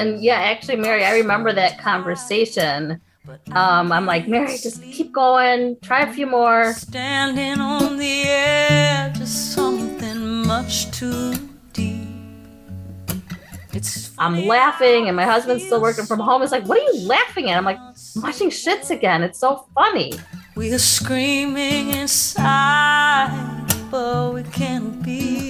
And yeah, actually, Mary, I remember that conversation. Um, I'm like, Mary, just keep going, try a few more. Standing on the edge of something much too deep. It's I'm laughing, and my husband's still working from home. It's like, what are you laughing at? I'm like, I'm watching Schitt's again. It's so funny. We are screaming inside, but we can't be.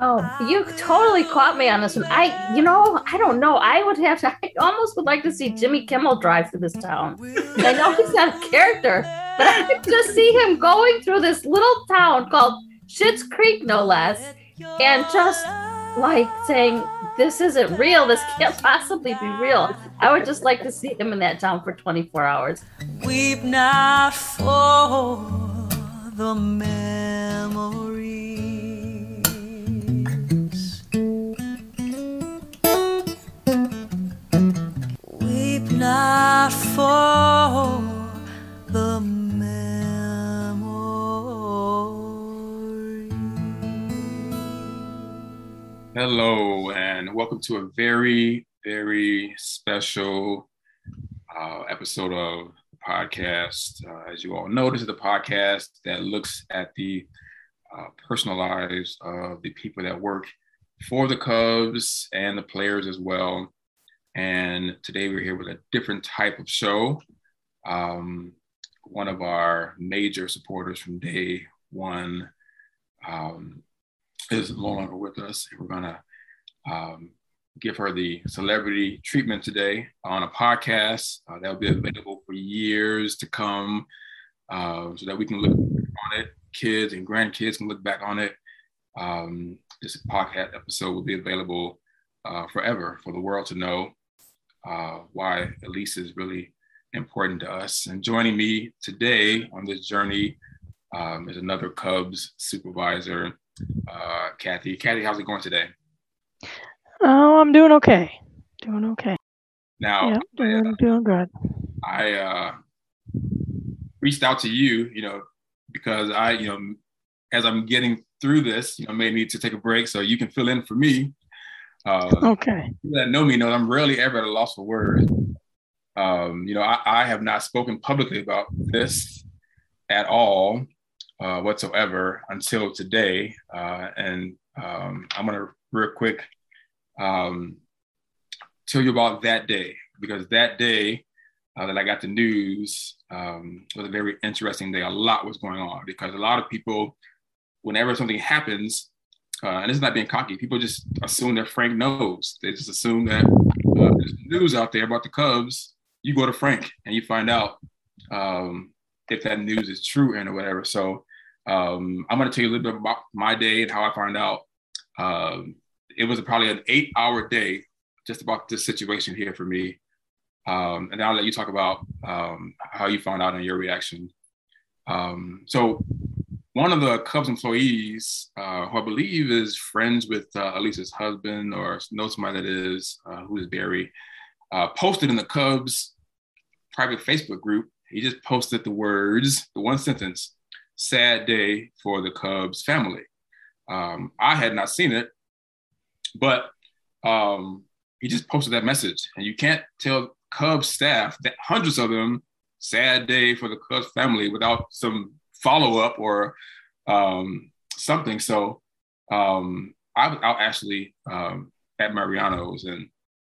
Oh, you totally caught me on this one. I, you know, I don't know. I would have to, I almost would like to see Jimmy Kimmel drive through this town. I know he's not a character, but I could just see him going through this little town called Schitt's Creek, no less, and just like saying, This isn't real. This can't possibly be real. I would just like to see him in that town for 24 hours. Weep not for the memories. Not for the memories. Hello, and welcome to a very, very special uh, episode of the podcast. Uh, as you all know, this is the podcast that looks at the uh, personal lives of the people that work for the Cubs and the players as well. And today we're here with a different type of show. Um, one of our major supporters from day one um, is no longer with us. We're gonna um, give her the celebrity treatment today on a podcast uh, that will be available for years to come, uh, so that we can look on it. Kids and grandkids can look back on it. Um, this podcast episode will be available uh, forever for the world to know uh, why Elise is really important to us. And joining me today on this journey um, is another Cubs supervisor, uh, Kathy. Kathy, how's it going today? Oh, I'm doing okay. Doing okay. Now, Yeah, doing, doing good. I uh, reached out to you, you know, because I, you know, as I'm getting through this, you know, may need to take a break so you can fill in for me. Uh, Okay. people that know me know I'm rarely ever at a loss for words. Um, you know, I, I have not spoken publicly about this at all uh, whatsoever until today. Uh, and um, I'm going to real quick um, tell you about that day because that day uh, that I got the news um, was a very interesting day. A lot was going on because a lot of people, whenever something happens, uh, and is not being cocky, people just assume that Frank knows. They just assume that uh, there's news out there about the Cubs. You go to Frank and you find out um, if that news is true and or whatever. So um, I'm going to tell you a little bit about my day and how I found out. Um, it was probably an eight hour day just about this situation here for me. Um, and I'll let you talk about um, how you found out and your reaction. Um, so one of the Cubs employees, uh, who I believe is friends with uh, Elise's husband or knows somebody that is, uh, who is Barry, uh, posted in the Cubs private Facebook group. He just posted the words, the one sentence, sad day for the Cubs family. Um, I had not seen it, but um, he just posted that message. And you can't tell Cubs staff that hundreds of them, sad day for the Cubs family without some follow up or um, something. So um, I was actually um, at Mariano's and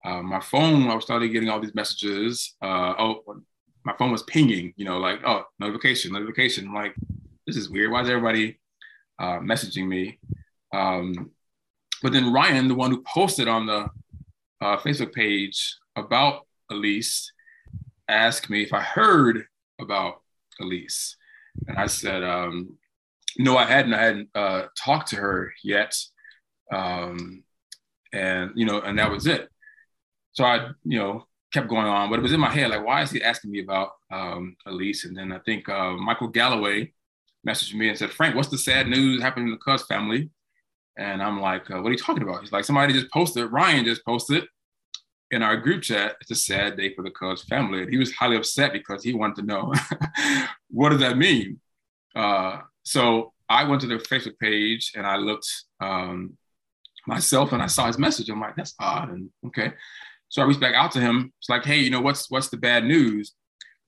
uh, my phone, I started getting all these messages. Uh, oh, my phone was pinging, you know, like, oh, notification, notification. I'm like, this is weird. Why is everybody uh, messaging me? Um, but then Ryan, the one who posted on the uh, Facebook page about Elise, asked me if I heard about Elise. And I said, um, no, I hadn't. I hadn't uh, talked to her yet. Um, and, you know, and that was it. So I, you know, kept going on, but it was in my head, like, why is he asking me about um, Elise? And then I think uh, Michael Galloway messaged me and said, Frank, what's the sad news happening in the Cubs family? And I'm like, uh, what are you talking about? He's like, somebody just posted, Ryan just posted in our group chat, it's a sad day for the Cubs family. And he was highly upset because he wanted to know what does that mean? Uh, so I went to their Facebook page and I looked um, myself and I saw his message. I'm like, that's odd. And okay. So I reached back out to him. It's like, hey, you know, what's what's the bad news?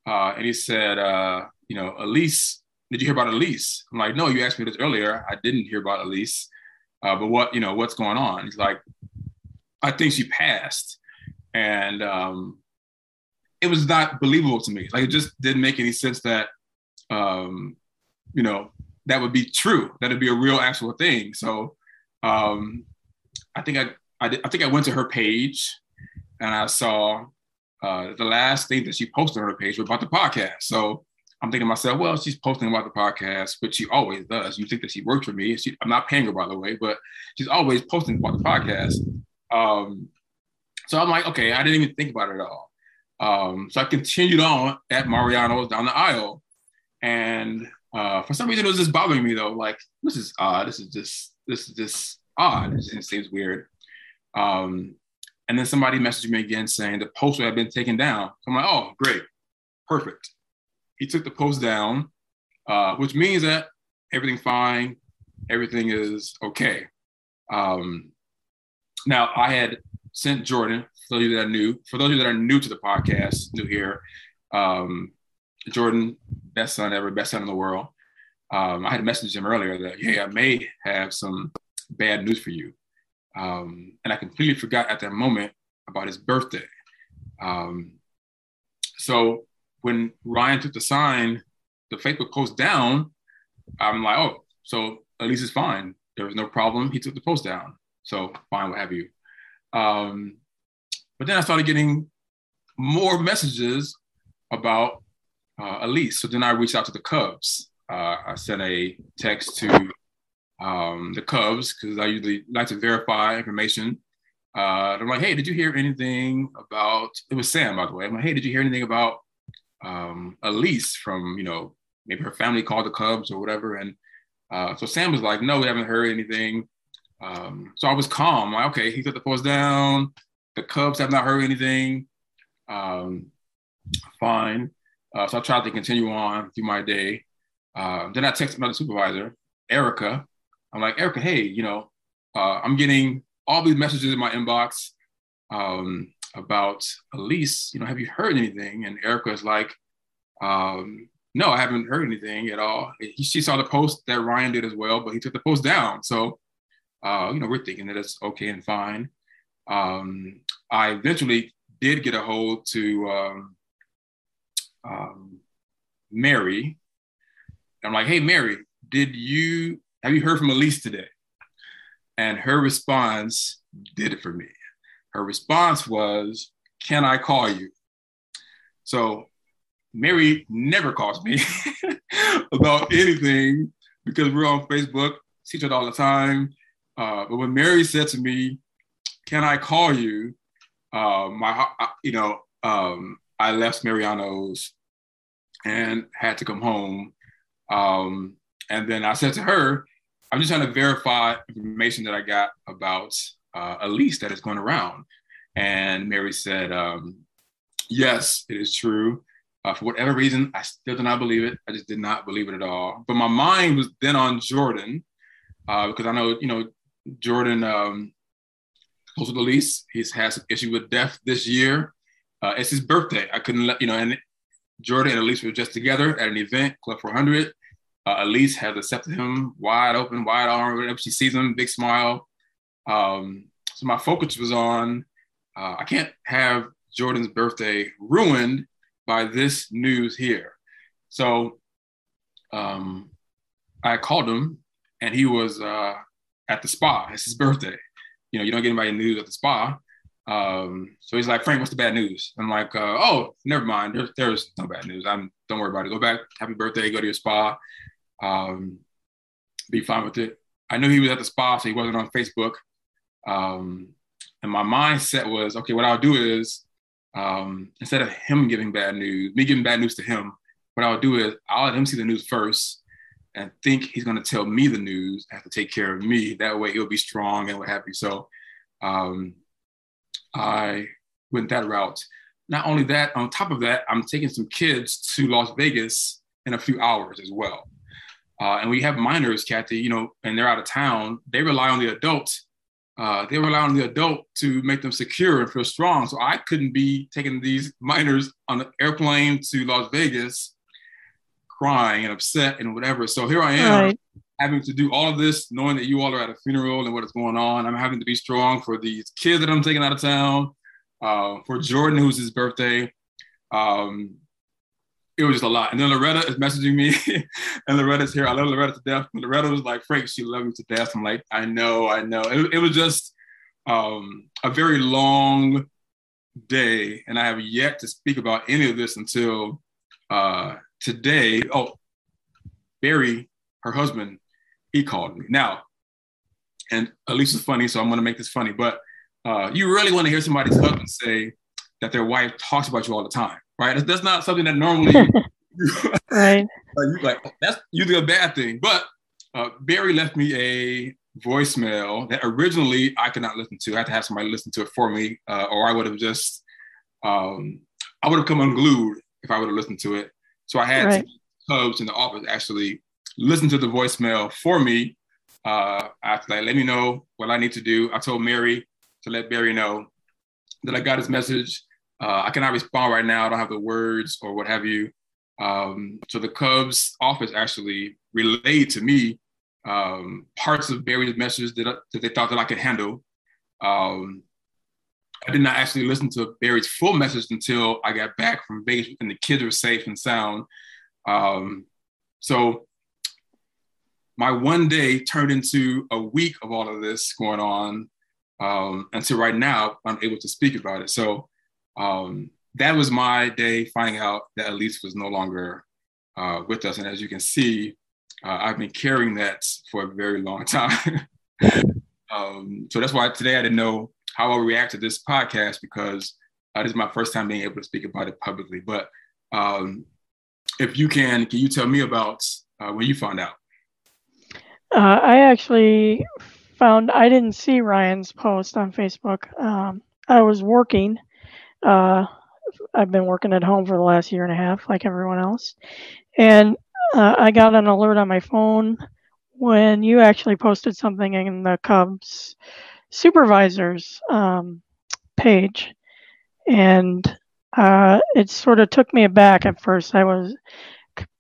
Uh, and he said, uh, you know, Elise, did you hear about Elise? I'm like, no, you asked me this earlier. I didn't hear about Elise. Uh, but what, you know, what's going on? He's like, I think she passed. And um, it was not believable to me. Like it just didn't make any sense that, um, you know, that would be true. That would be a real actual thing. So um, I think I, I, did, I think I went to her page and I saw uh, the last thing that she posted on her page was about the podcast. So I'm thinking to myself, well, she's posting about the podcast, which she always does. You think that she works for me. She, I'm not paying her, by the way, but she's always posting about the podcast. Um, so I'm like, okay, I didn't even think about it at all. Um, so I continued on at Mariano's down the aisle. And uh, for some reason, it was just bothering me though. Like, this is odd. This is just, this is just odd. It, seems weird. Um, and then somebody messaged me again saying the poster had been taken down. So I'm like, oh, great, perfect. He took the post down, uh, which means that everything's fine, everything is okay. Um, now, I had sent Jordan, for those of you that are new, for those of you that are new to the podcast, new here, um, Jordan, best son ever, best son in the world. Um, I had messaged him earlier that, hey, I may have some bad news for you. Um, and I completely forgot at that moment about his birthday. Um, so when Ryan took the sign, the Facebook post down, I'm like, oh, so at least it's fine. There was no problem. He took the post down. So fine, what have you. Um, but then I started getting more messages about uh, Elise. So then I reached out to the Cubs. Uh, I sent a text to um, the Cubs because I usually like to verify information. Uh, I'm like, hey, did you hear anything about? It was Sam, by the way. I'm like, hey, did you hear anything about um, Elise from you know maybe her family called the Cubs or whatever? And uh, so Sam was like, no, we haven't heard anything. Um, so I was calm. Like, okay, he took the post down. The Cubs have not heard anything. Um, fine. Uh, so I tried to continue on through my day. Uh, then I texted another supervisor, Erica, I'm like, Erica, hey, you know, uh, I'm getting all these messages in my inbox um, about Elise. You know, have you heard anything? And Erica is like, um, no, I haven't heard anything at all. He, she saw the post that Ryan did as well, but he took the post down. So, uh, you know, we're thinking that it's okay and fine. Um, I eventually did get a hold to um, um, Mary. I'm like, hey, Mary, did you have you heard from Elise today? And her response did it for me. Her response was, Can I call you? So Mary never calls me about anything because we're on Facebook, see each other all the time. Uh, but when Mary said to me, "Can I call you?" Uh, my, you know, um, I left Mariano's and had to come home. Um, and then I said to her, I'm just trying to verify information that I got about uh, Elise that is going around. And Mary said, um, yes, it is true. Uh, for whatever reason, I still do not believe it. I just did not believe it at all. But my mind was then on Jordan uh, because I know, you know, Jordan, um, close with Elise, he's had some issue with death this year. Uh, it's his birthday. I couldn't let, you know, and Jordan and Elise were just together at an event, Club 400. Uh, Elise has accepted him wide open, wide arm. Whenever she sees him, big smile. Um, so my focus was on uh, I can't have Jordan's birthday ruined by this news here. So um, I called him, and he was uh, at the spa. It's his birthday. You know, you don't get anybody news at the spa. Um, so he's like, Frank, what's the bad news? I'm like, uh, oh, never mind. There, there's no bad news. I'm don't worry about it. Go back, happy birthday, go to your spa um, be fine with it. I knew he was at the spa, so he wasn't on Facebook. Um, and my mindset was, okay, what I'll do is, um, instead of him giving bad news, me giving bad news to him, what I'll do is I'll let him see the news first, and think he's going to tell me the news, have to take care of me. That way he'll be strong and what have you. So um, I went that route. Not only that, on top of that, I'm taking some kids to Las Vegas in a few hours as well. Uh, and we have minors, Kathy, you know, and they're out of town. They rely on the adult. Uh, they rely on the adult to make them secure and feel strong. So I couldn't be taking these minors on an airplane to Las Vegas, crying and upset and whatever. So here I am, right. having to do all of this, knowing that you all are at a funeral and what is going on. I'm having to be strong for these kids that I'm taking out of town, uh, for Jordan, who's his birthday. Um, it was just a lot. And then Loretta is messaging me, and Loretta's here. I love Loretta to death. And Loretta was like, Frank, she loved me to death. I'm like, I know, I know. It, it was just um, a very long day, and I have yet to speak about any of this until uh, today. Oh, Barry, her husband, he called me. Now, and Elise is funny, so I'm going to make this funny, but uh, you really want to hear somebody's husband say that their wife talks about you all the time right? That's, that's not something that normally, right? like, like that's usually a bad thing. But uh, Barry left me a voicemail that originally I could not listen to. I had to have somebody listen to it for me, uh, or I would have just, um, I would have come unglued if I would have listened to it. So I had right. Cubs in the office actually listen to the voicemail for me. Uh, I like, let me know what I need to do. I told Mary to let Barry know that I got his message uh, I cannot respond right now. I don't have the words or what have you. Um, so the Cubs office actually relayed to me um, parts of Barry's message that, that they thought that I could handle. Um, I did not actually listen to Barry's full message until I got back from Vegas and the kids were safe and sound. Um, so my one day turned into a week of all of this going on um, until right now I'm able to speak about it. So um, that was my day finding out that Elise was no longer uh, with us. And as you can see, uh, I've been carrying that for a very long time. um, so that's why today I didn't know how I react to this podcast because uh, this is my first time being able to speak about it publicly. But um, if you can, can you tell me about uh, when you found out? Uh, I actually found I didn't see Ryan's post on Facebook. Um, I was working uh, I've been working at home for the last year and a half, like everyone else. And uh, I got an alert on my phone when you actually posted something in the Cubs supervisors um, page. And uh, it sort of took me aback at first. I was,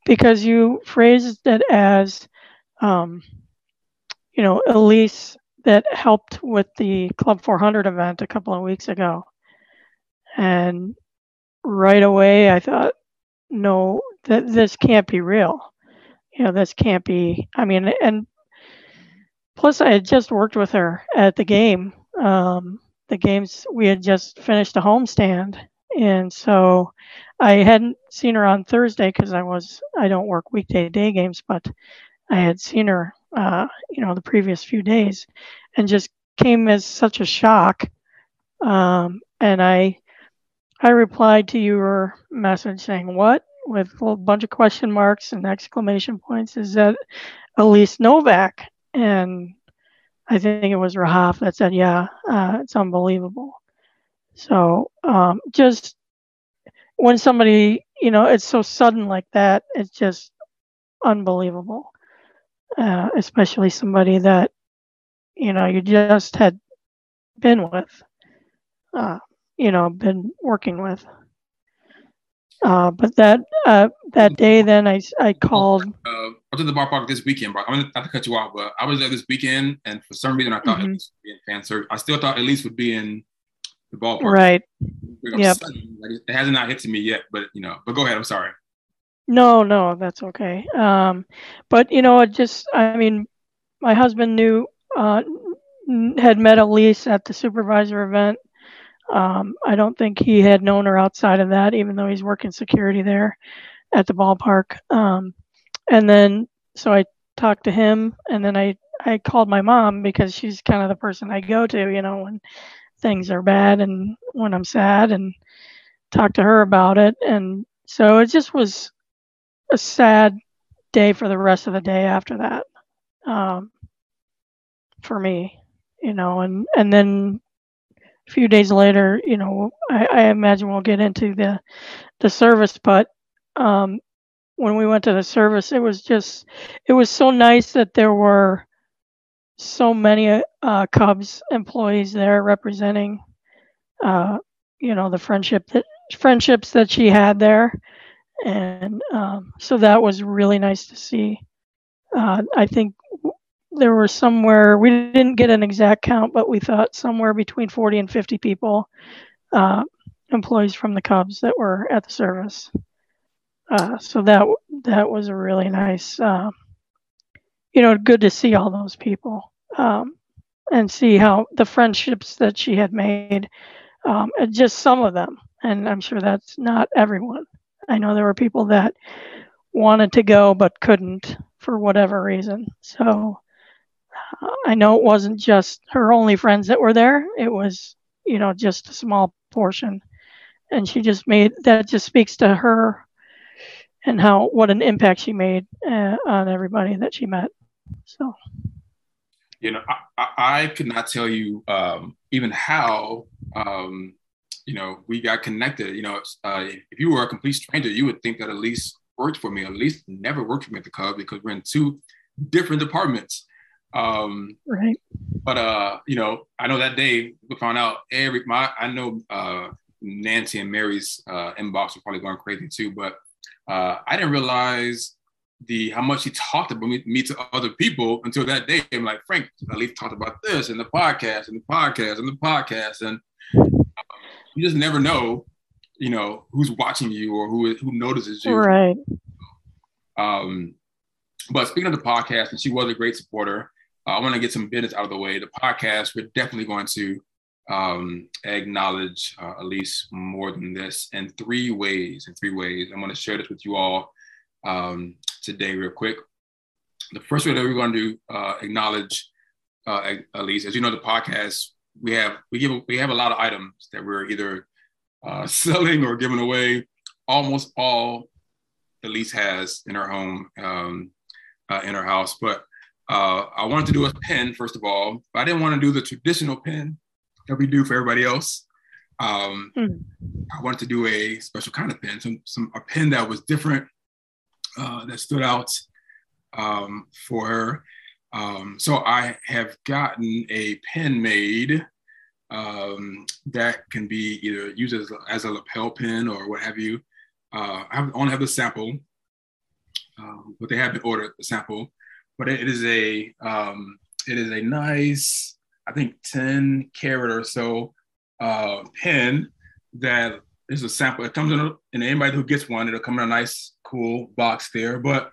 because you phrased it as, um, you know, Elise that helped with the Club 400 event a couple of weeks ago. And right away, I thought, no, that this can't be real. You know, this can't be. I mean, and plus, I had just worked with her at the game. Um, the games we had just finished a homestand, and so I hadn't seen her on Thursday because I was I don't work weekday day games, but I had seen her, uh, you know, the previous few days, and just came as such a shock. Um, and I I replied to your message saying, What? with a bunch of question marks and exclamation points. Is that Elise Novak? And I think it was Rahaf that said, Yeah, uh, it's unbelievable. So um, just when somebody, you know, it's so sudden like that, it's just unbelievable. Uh, especially somebody that, you know, you just had been with. Uh, you know been working with. Uh, but that uh, that day, then I, I called. I was at the ballpark this weekend, bro. I'm not to cut you off, but I was there this weekend, and for some reason, I thought mm-hmm. Elise would be in fan service. I still thought Elise would be in the ballpark. Right. Yep. Like, it hasn't not hit to me yet, but you know. But go ahead. I'm sorry. No, no, that's okay. Um, but you know, it just, I mean, my husband knew, uh, had met Elise at the supervisor event um, I don't think he had known her outside of that, even though he's working security there at the ballpark. Um, and then, so I talked to him, and then I I called my mom because she's kind of the person I go to, you know, when things are bad and when I'm sad, and talked to her about it. And so it just was a sad day for the rest of the day after that. Um, for me, you know, and and then a few days later, you know, I, I imagine we'll get into the the service, but um, when we went to the service, it was just it was so nice that there were so many uh, Cubs employees there representing, uh, you know, the friendship that friendships that she had there, and um, so that was really nice to see. Uh, I think there were somewhere we didn't get an exact count, but we thought somewhere between 40 and 50 people, uh, employees from the Cubs that were at the service. Uh, so that that was a really nice, uh, you know, good to see all those people um, and see how the friendships that she had made, um, and just some of them. And I'm sure that's not everyone. I know there were people that wanted to go but couldn't for whatever reason. So uh, I know it wasn't just her only friends that were there. It was, you know, just a small portion. And she just made that just speaks to her and how what an impact she made uh, on everybody that she met. So, you know, I, I could not tell you um, even how um, you know we got connected. You know, uh, if you were a complete stranger, you would think that Elise worked for me. Elise never worked for me at the Cub because we're in two different departments. Um, right. But uh, you know, I know that day we found out every my I know uh, Nancy and Mary's uh, inbox were probably going crazy too, but uh, I didn't realize the how much he talked about me, me, to other people until that day. I'm like, Frank, Elise talked about this in the podcast and the podcast and the podcast, and um, you just never know, you know, who's watching you or who who notices you. Right. Um, but speaking of the podcast, and she was a great supporter. Uh, I want to get some business out of the way. The podcast, we're definitely going to um, acknowledge uh, Elise more than this in three ways. In three ways, I'm going to share this with you all um, today, real quick. The first way that we're going to uh, acknowledge uh, Elise, as you know, the podcast we have we give we have a lot of items that we're either uh, selling or giving away. Almost all Elise has in her home, um, uh, in her house, but uh, I wanted to do a pin first of all, but I didn't want to do the traditional pen that we do for everybody else. Um, mm. I wanted to do a special kind of pen, some, some a pen that was different, uh, that stood out um, for her. Um, so I have gotten a pen made um, that can be either used as, as, a lapel pin or what have you. Uh, I only have the sample, um, but they have been ordered the sample. But it, it is a um, it is a nice I think 10 carat or so uh, pen that is a sample. It comes in, a, and anybody who gets one, it'll come in a nice, cool box there. But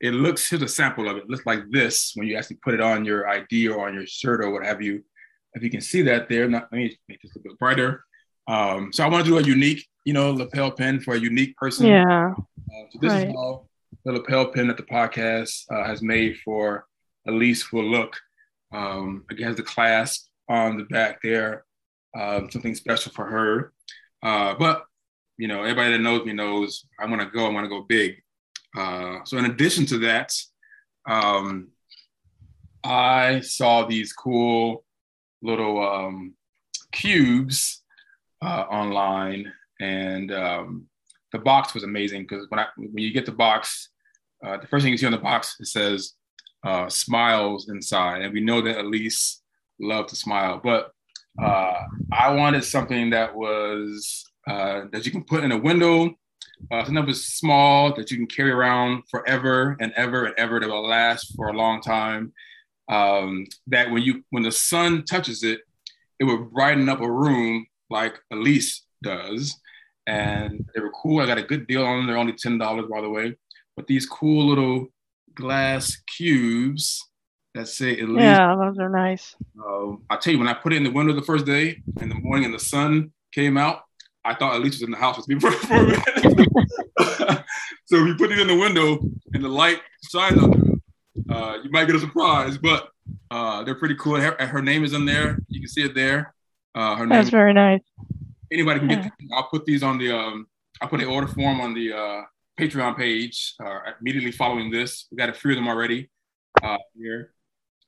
it looks, here's a sample of it. it looks like this when you actually put it on your ID or on your shirt or what have you. If you can see that there, not, let me make this a bit brighter. Um, so I want to do a unique, you know, lapel pin for a unique person. Yeah. Uh, so this right. is all the lapel pin that the podcast uh, has made for Elise will look. Um, again, the clasp on the back there, um, something special for her. Uh, but you know, everybody that knows me knows I want to go. I want to go big. Uh, so in addition to that, um, I saw these cool little um, cubes uh, online, and um, the box was amazing because when I when you get the box, uh, the first thing you see on the box it says uh, smiles inside, and we know that Elise loved to smile. But uh, I wanted something that was uh, that you can put in a window, uh, something that was small that you can carry around forever and ever and ever that will last for a long time. Um, that when you when the sun touches it, it would brighten up a room like Elise does. And they were cool. I got a good deal on them. They're only ten dollars, by the way. But these cool little glass cubes that say Elise. Yeah, those are nice. Uh, I tell you, when I put it in the window the first day in the morning and the sun came out, I thought Elise was in the house with me for, for a minute. so if you put it in the window and the light shines on it, uh, you might get a surprise. But uh, they're pretty cool. Her, her, name is in there. You can see it there. Uh, her name. That's very nice. Anybody can get. I'll put these on the. Um, I'll put an order form on the uh, Patreon page uh, immediately following this. We got a few of them already uh, here.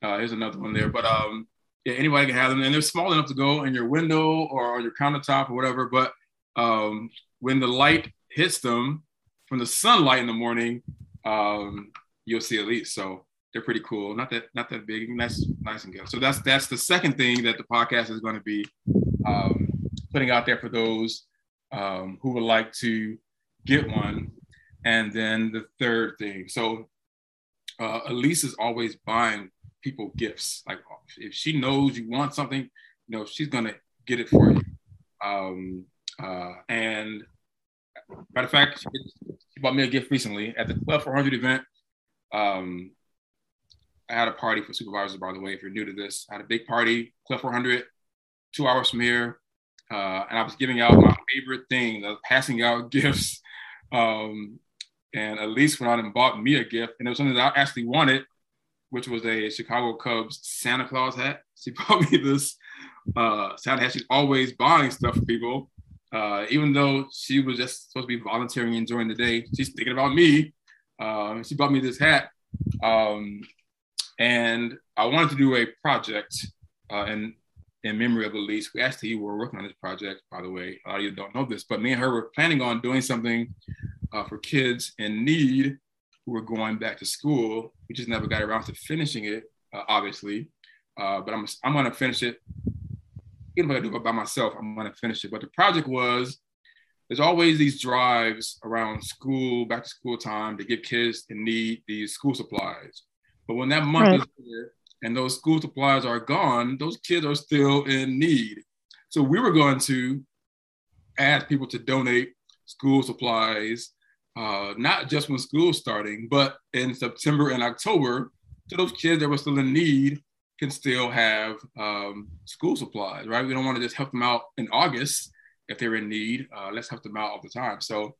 Uh, here's another one there. But um, yeah, anybody can have them, and they're small enough to go in your window or on your countertop or whatever. But um, when the light hits them from the sunlight in the morning, um, you'll see Elise. So they're pretty cool. Not that not that big. Nice, nice and good. So that's that's the second thing that the podcast is going to be um, putting out there for those um, who would like to get one. And then the third thing. So uh, Elise is always buying people gifts. Like if she knows you want something, you know she's gonna get it for you. Um, uh, and matter of fact, she bought me a gift recently at the Club 400 event. Um, I had a party for supervisors, by the way, if you're new to this. I had a big party, Club 400, two hours from here. Uh, and I was giving out my favorite thing, passing out gifts. Um, and Elise went out and bought me a gift, and it was something that I actually wanted, which was a Chicago Cubs Santa Claus hat. She bought me this uh, Santa hat. She's always buying stuff for people, uh, even though she was just supposed to be volunteering and enjoying the day. She's thinking about me. Uh, she bought me this hat, um, and I wanted to do a project, uh, and in memory of Elise. We actually were working on this project, by the way. A lot of you don't know this, but me and her were planning on doing something uh, for kids in need who are going back to school. We just never got around to finishing it, uh, obviously. Uh, but I'm, I'm going to finish it. Even if I do it by myself, I'm going to finish it. But the project was there's always these drives around school, back to school time to give kids in need these school supplies. But when that month right. is here, and those school supplies are gone, those kids are still in need. So we were going to ask people to donate school supplies, uh, not just when school's starting, but in September and October, to those kids that were still in need can still have um, school supplies, right? We don't want to just help them out in August if they're in need. Uh, let's help them out all the time. So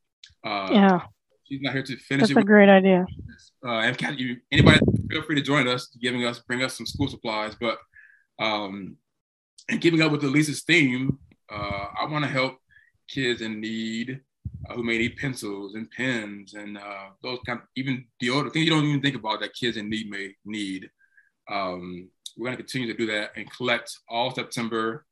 uh, yeah, she's not here to finish. That's a great idea. Uh, and can you anybody feel free to join us, giving us bring us some school supplies. But um, and keeping up with Elise's theme, uh, I want to help kids in need who may need pencils and pens and uh, those kind of even deodorant things you don't even think about that kids in need may need. Um, we're going to continue to do that and collect all September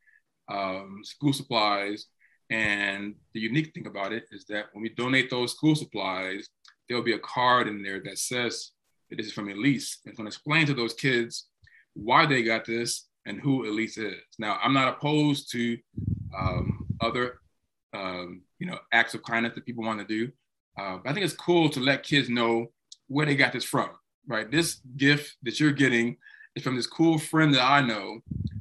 um, school supplies. And the unique thing about it is that when we donate those school supplies, there'll be a card in there that says that this is from Elise. It's going to explain to those kids why they got this and who Elise is. Now, I'm not opposed to um, other, um, you know, acts of kindness that people want to do. Uh, but I think it's cool to let kids know where they got this from, right? This gift that you're getting is from this cool friend that I know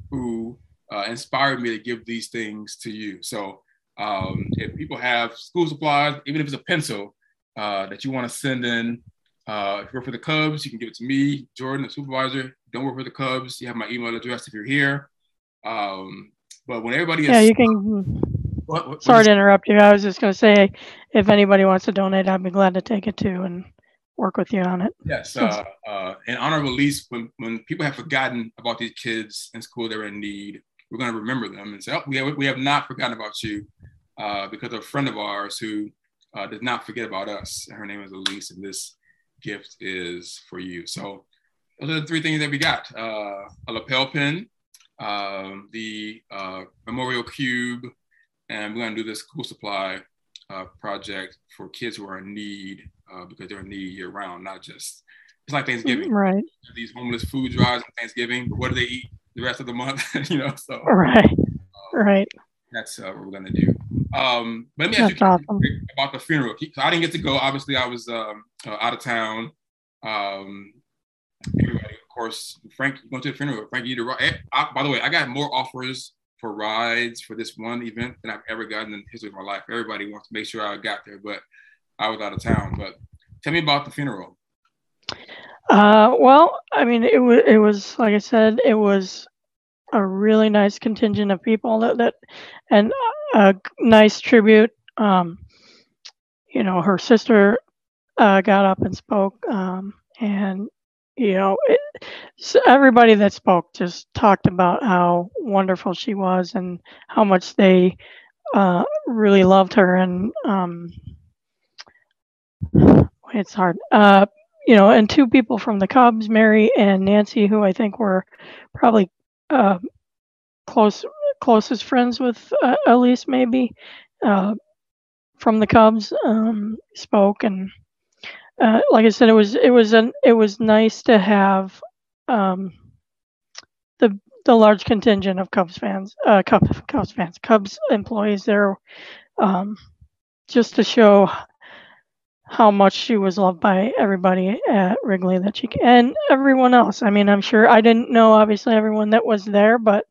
who uh, inspired me to give these things to you. So um, if people have school supplies, even if it's a pencil uh, that you want to send in uh, if you work for the Cubs, you can give it to me, Jordan, the supervisor. Don't work for the Cubs. You have my email address if you're here. Um, but when everybody is, yeah, you can. What, what, sorry to interrupt you. I was just going to say, if anybody wants to donate, I'd be glad to take it too and work with you on it. Yes. Uh, uh, in honor of Elise, when, when people have forgotten about these kids in school that are in need, we're going to remember them and say, oh, we have, we have not forgotten about you uh, because a friend of ours who uh, does not forget about us. Her name is Elise, and this gift is for you. So those are the three things that we got. Uh, a lapel pin, um, the uh, memorial cube, and we're gonna do this school supply uh, project for kids who are in need uh, because they're in need year round, not just, it's like Thanksgiving. Right. These homeless food drives on Thanksgiving, but what do they eat the rest of the month? you know, so. Right, um, right. That's uh, what we're gonna do. Um, but let me ask you awesome. about the funeral. So I didn't get to go. Obviously, I was um, uh, out of town. Um, everybody, of course, Frank went to the funeral. Frank, you to. Eh, I, by the way, I got more offers for rides for this one event than I've ever gotten in the history of my life. Everybody wants to make sure I got there, but I was out of town. But tell me about the funeral. Uh, well, I mean, it was it was like I said, it was a really nice contingent of people that, that and a nice tribute. Um, you know, her sister uh, got up and spoke, um, and you know, it, so everybody that spoke just talked about how wonderful she was and how much they uh, really loved her and um, it's hard. Uh, you know, and two people from the Cubs, Mary and Nancy, who I think were probably uh, close closest friends with uh, Elise, maybe uh, from the Cubs, um, spoke, and uh, like I said, it was it was an it was nice to have um, the the large contingent of Cubs fans, uh, Cubs Cubs fans, Cubs employees there, um, just to show how much she was loved by everybody at Wrigley that she and everyone else. I mean, I'm sure I didn't know obviously everyone that was there, but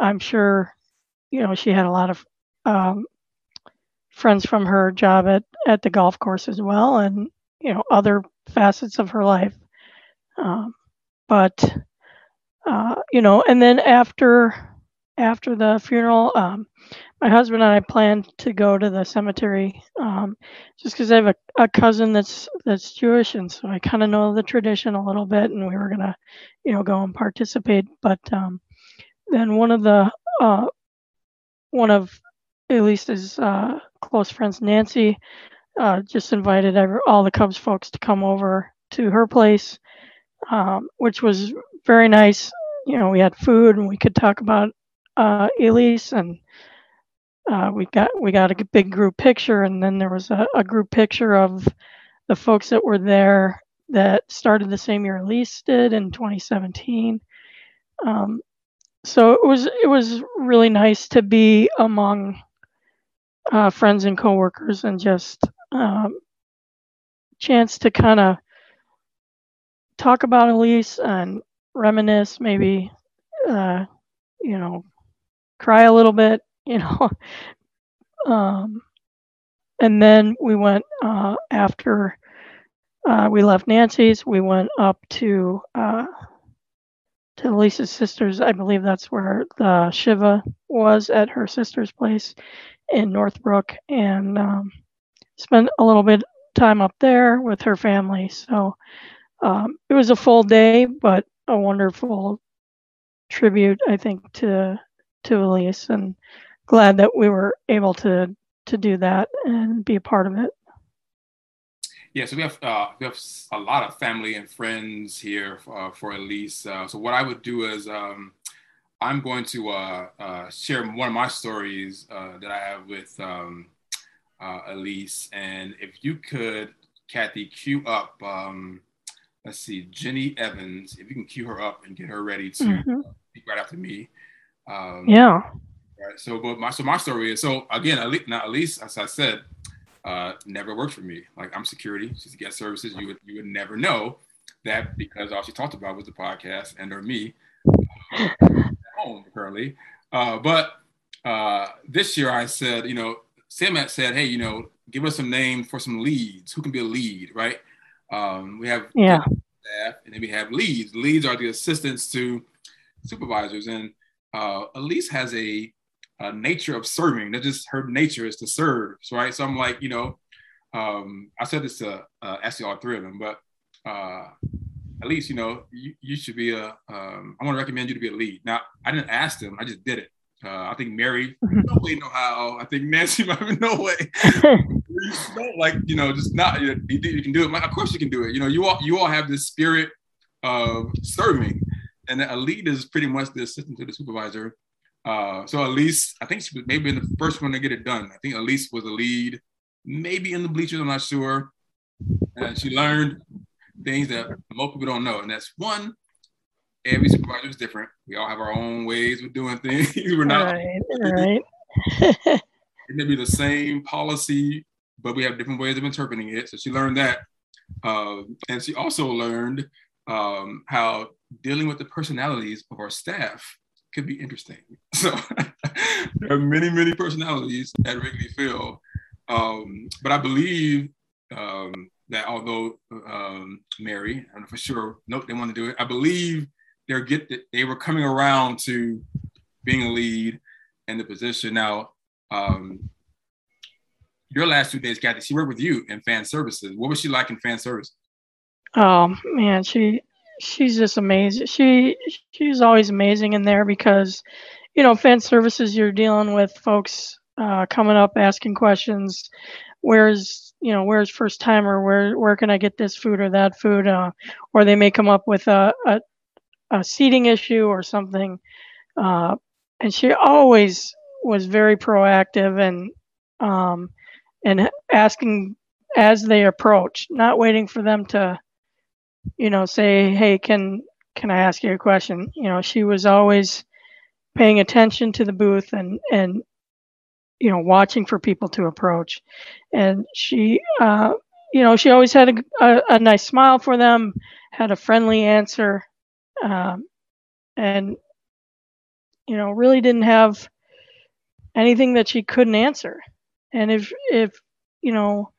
I'm sure you know she had a lot of um, friends from her job at at the golf course as well, and you know other facets of her life. Um, but uh, you know, and then after after the funeral, um, my husband and I planned to go to the cemetery um, just because I have a, a cousin that's that's Jewish, and so I kind of know the tradition a little bit, and we were gonna, you know, go and participate. But um, then one of the uh, one of Elise's uh, close friends, Nancy, uh, just invited every, all the Cubs folks to come over to her place, um, which was very nice. You know, we had food and we could talk about uh, Elise, and uh, we got we got a big group picture, and then there was a, a group picture of the folks that were there that started the same year Elise did in 2017. Um, so it was it was really nice to be among uh, friends and coworkers and just um, chance to kind of talk about Elise and reminisce, maybe, uh, you know, cry a little bit, you know. um, and then we went uh, after uh, we left Nancy's, we went up to uh, to Elise's sister's. I believe that's where the Shiva was at her sister's place in Northbrook, and um, spent a little bit time up there with her family. So um, it was a full day, but a wonderful tribute, I think, to to Elise, and glad that we were able to to do that and be a part of it. Yeah, so we have uh, we have a lot of family and friends here uh, for Elise. Uh, so what I would do is um, I'm going to uh, uh, share one of my stories uh, that I have with um, Elise, and if you could, Kathy, cue up. Um, let's see, Jenny Evans. If you can cue her up and get her ready to mm-hmm. speak right after me. Um, yeah. Right. So, but my so my story is so again. Now, Elise, as I said, uh, never worked for me. Like I'm security, she's guest services. You would you would never know that because all she talked about was the podcast and or me uh, at home currently. Uh, but uh, this year I said, you know, Sam said, hey, you know, give us some names for some leads. Who can be a lead, right? Um, we have yeah. staff, and then we have leads. Leads are the assistants to supervisors, and uh, Elise has a uh, nature of serving. That just her nature is to serve, right? So I'm like, you know, um, I said this to uh, actually all three of them, but uh, at least you know you, you should be a. Um, I want to recommend you to be a lead. Now I didn't ask them, I just did it. Uh, I think Mary, no way, know how. I think Nancy, might have no way. like, you know, just not. You, you can do it. Of course, you can do it. You know, you all you all have this spirit of serving, and a lead is pretty much the assistant to the supervisor. Uh, so Elise, I think she was maybe the first one to get it done. I think Elise was a lead, maybe in the bleachers. I'm not sure. And she learned things that most people don't know, and that's one. Every supervisor is different. We all have our own ways of doing things. We're not right. right. it may be the same policy, but we have different ways of interpreting it. So she learned that, uh, and she also learned um, how dealing with the personalities of our staff could be interesting. So there are many, many personalities at Wrigley Field. Um, but I believe um, that although um, Mary, I know for sure, nope, they want to do it. I believe they're get they were coming around to being a lead in the position. Now, um, your last two days, Kathy, she worked with you in fan services. What was she like in fan service? Oh man, she she's just amazing. She she's always amazing in there because, you know, fan services you're dealing with folks uh, coming up asking questions, where's you know where's first timer where where can i get this food or that food uh, or they may come up with a, a, a seating issue or something uh, and she always was very proactive and um, and asking as they approach not waiting for them to you know say hey can can i ask you a question? You know she was always paying attention to the booth and and you know watching for people to approach. And she uh, you know she always had a, a, a, nice smile for them had a friendly answer um, and you know really didn't have anything that she couldn't answer. And if if you know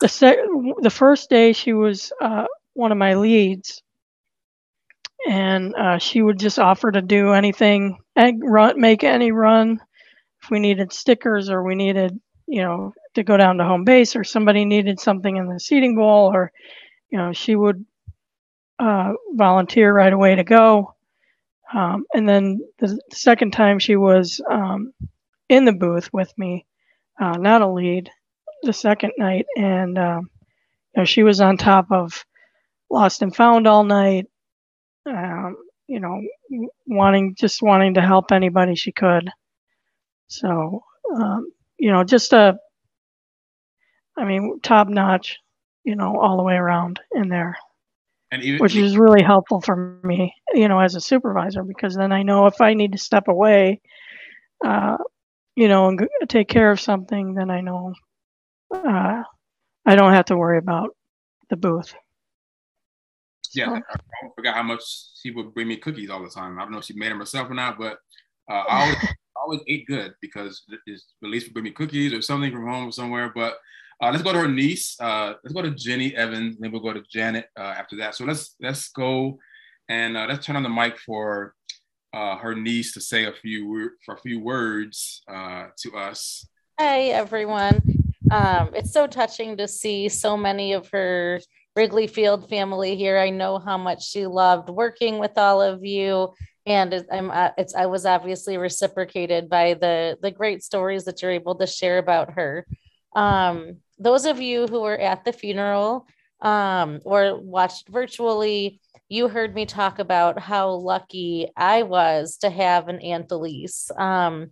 the sec- the first day she was uh, one of my leads and uh, she would just offer to do anything and run make any run. If we needed stickers or we needed, you know, to go down to home base or somebody needed something in the seating bowl or, you know, she would uh, volunteer right away to go. Um, and then the second time she was um, in the booth with me, uh, not a lead, the second night, and um, you know she was on top of Lost and Found all night. Um, you know, wanting just wanting to help anybody she could. So, um, you know, just a, I mean, top notch, you know, all the way around in there. And even, which is really helpful for me, you know, as a supervisor, because then I know if I need to step away, uh, you know, and take care of something, then I know uh, I don't have to worry about the booth. Yeah, so. I forgot how much she would bring me cookies all the time. I don't know if she made them herself or not, but uh, I always always ate good because it's Elise would bring me cookies or something from home or somewhere. But uh, let's go to her niece. Uh, let's go to Jenny Evans. Then we'll go to Janet uh, after that. So let's let's go and uh, let's turn on the mic for uh, her niece to say a few for a few words uh, to us. Hey everyone. Um, it's so touching to see so many of her Wrigley Field family here. I know how much she loved working with all of you and I'm it's I was obviously reciprocated by the the great stories that you're able to share about her. Um, those of you who were at the funeral um, or watched virtually, you heard me talk about how lucky I was to have an Aunt Elise. Um,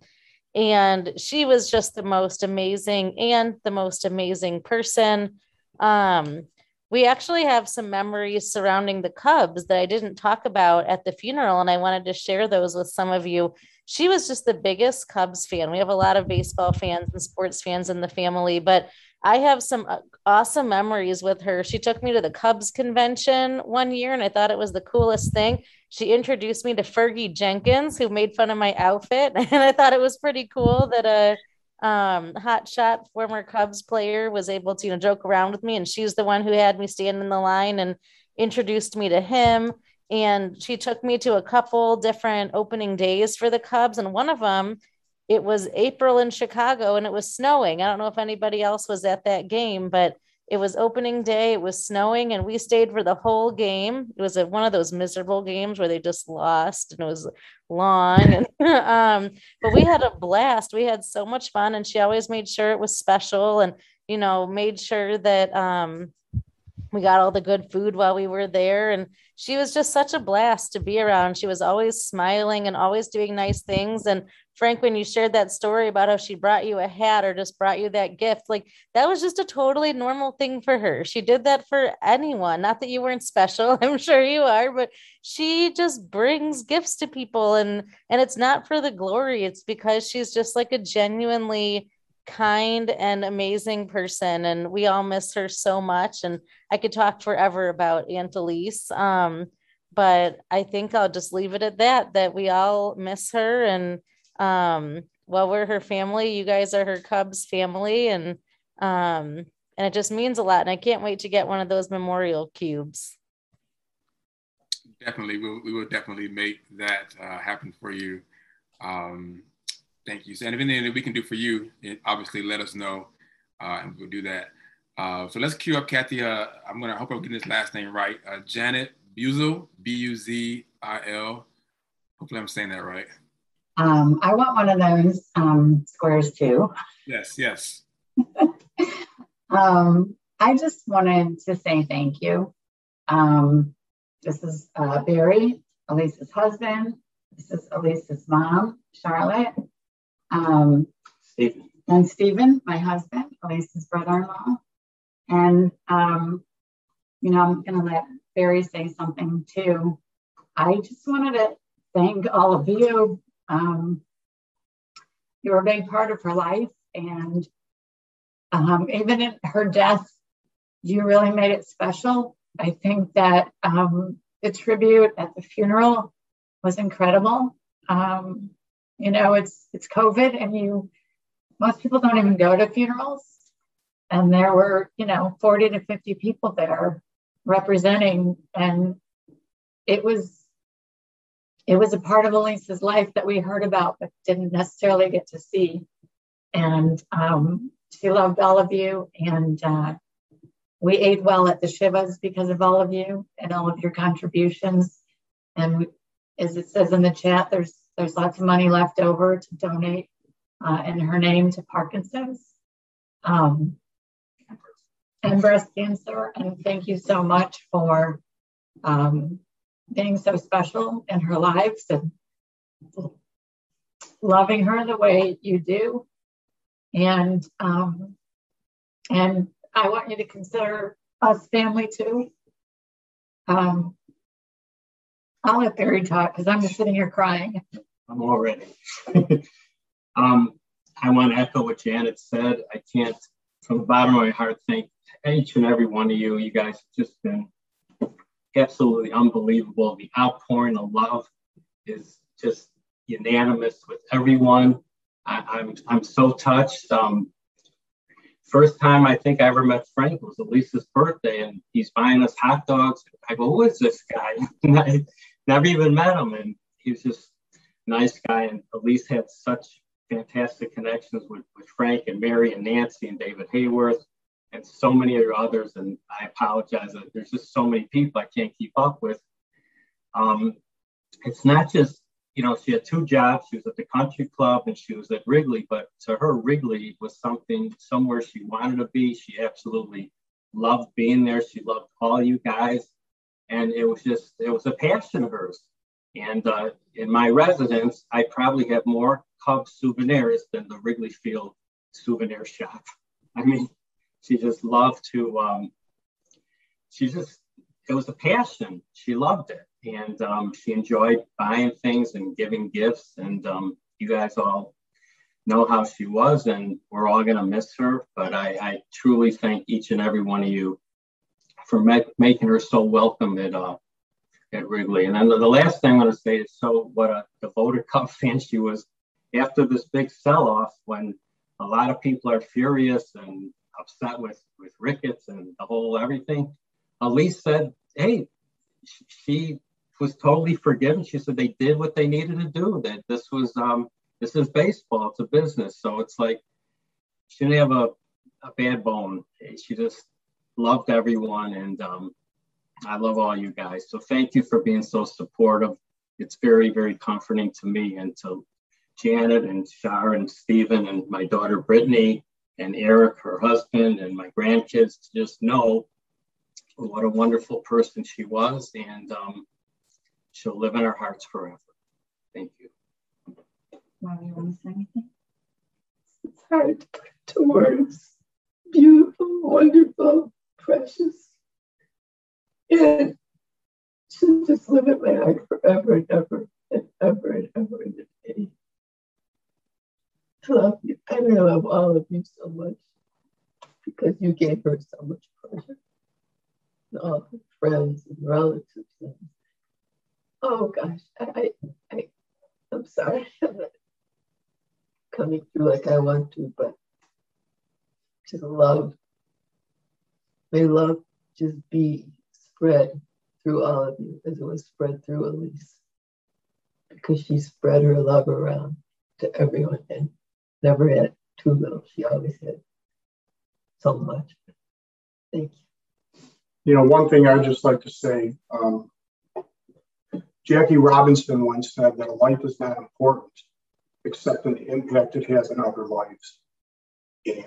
and she was just the most amazing and the most amazing person. Um, we actually have some memories surrounding the Cubs that I didn't talk about at the funeral, and I wanted to share those with some of you. She was just the biggest Cubs fan. We have a lot of baseball fans and sports fans in the family, but I have some uh, awesome memories with her. She took me to the Cubs convention one year, and I thought it was the coolest thing. She introduced me to Fergie Jenkins, who made fun of my outfit, and I thought it was pretty cool that uh, um hot shot former cubs player was able to you know joke around with me and she's the one who had me stand in the line and introduced me to him. And she took me to a couple different opening days for the cubs and one of them it was april in chicago and it was snowing. I don't know if anybody else was at that game but it was opening day it was snowing and we stayed for the whole game. It was a, one of those miserable games where they just lost and it was long and um but we had a blast. We had so much fun and she always made sure it was special and you know made sure that um we got all the good food while we were there. And she was just such a blast to be around. She was always smiling and always doing nice things. And frank when you shared that story about how she brought you a hat or just brought you that gift like that was just a totally normal thing for her. She did that for anyone. Not that you weren't special i'm sure you are but she just brings gifts to people and and it's not for the glory. It's because she's just like a genuinely kind and amazing person and we all miss her so much and i could talk forever about aunt elise um, but i think i'll just leave it at that that we all miss her and um, well we're her family you guys are her cubs family and um, and it just means a lot and i can't wait to get one of those memorial cubes definitely we'll, we will definitely make that uh, happen for you um, Thank you. So, and if anything that we can do for you, obviously let us know, uh, and we'll do that. Uh, so let's cue up Kathy. Uh, I'm gonna I hope I'm getting this last name right. Uh, Janet Buzil, B-U-Z-I-L. Hopefully, I'm saying that right. Um, I want one of those um, squares too. Yes, yes. um, I just wanted to say thank you. Um, this is uh, Barry, Elise's husband. This is Elise's mom, Charlotte. Um, Stephen. And Stephen, my husband, Elise's brother-in-law. And, um, you know, I'm going to let Barry say something too. I just wanted to thank all of you. Um, you were a big part of her life. And um, even in her death, you really made it special. I think that um, the tribute at the funeral was incredible. Um, you know, it's it's COVID, and you most people don't even go to funerals, and there were you know 40 to 50 people there representing, and it was it was a part of Elise's life that we heard about but didn't necessarily get to see, and um, she loved all of you, and uh, we ate well at the Shivas because of all of you and all of your contributions. And we, as it says in the chat, there's there's lots of money left over to donate uh, in her name to Parkinson's um, and breast cancer. And thank you so much for um, being so special in her lives and loving her the way you do. And um, and I want you to consider us family too. Um, I'll let Barry talk because I'm just sitting here crying. I'm already. um, I want to echo what Janet said. I can't, from the bottom of my heart, thank each and every one of you. You guys have just been absolutely unbelievable. The outpouring of love is just unanimous with everyone. I, am I'm, I'm so touched. Um, first time I think I ever met Frank was Elise's birthday, and he's buying us hot dogs. I go, "Who is this guy?" I never even met him, and he was just a nice guy. And Elise had such fantastic connections with, with Frank and Mary and Nancy and David Hayworth and so many others. And I apologize. There's just so many people I can't keep up with. Um, it's not just you know, she had two jobs. She was at the country club and she was at Wrigley, but to her, Wrigley was something somewhere she wanted to be. She absolutely loved being there. She loved all you guys. And it was just, it was a passion of hers. And uh, in my residence, I probably have more Cubs souvenirs than the Wrigley Field souvenir shop. I mean, she just loved to, um, she just, it was a passion. She loved it and um, she enjoyed buying things and giving gifts. And um, you guys all know how she was, and we're all going to miss her. But I, I, truly thank each and every one of you for making her so welcome at uh, at Wrigley. And then the, the last thing I'm going to say is so what a devoted Cub fan she was after this big sell-off when a lot of people are furious and upset with with Ricketts and the whole everything. Elise said, "Hey, she was totally forgiven. She said they did what they needed to do. That this was um, this is baseball. It's a business. So it's like she didn't have a, a bad bone. She just loved everyone, and um, I love all you guys. So thank you for being so supportive. It's very very comforting to me and to Janet and Shar and Stephen and my daughter Brittany and Eric, her husband, and my grandkids to just know what a wonderful person she was. And um, She'll live in our hearts forever. Thank you. Mom, you want to say anything? It's hard to put into words. Beautiful, wonderful, precious. And she'll just live in my heart forever and ever and ever and ever and day. I love you. And I love all of you so much because you gave her so much pleasure. And all her friends and relatives and Oh gosh, I, I, I'm sorry I'm coming through like I want to, but to love, may love just be spread through all of you as it was spread through Elise, because she spread her love around to everyone and never had too little. She always had so much. Thank you. You know, one thing I'd just like to say. Um, Jackie Robinson once said that a life is not important except in the impact it has on other lives. And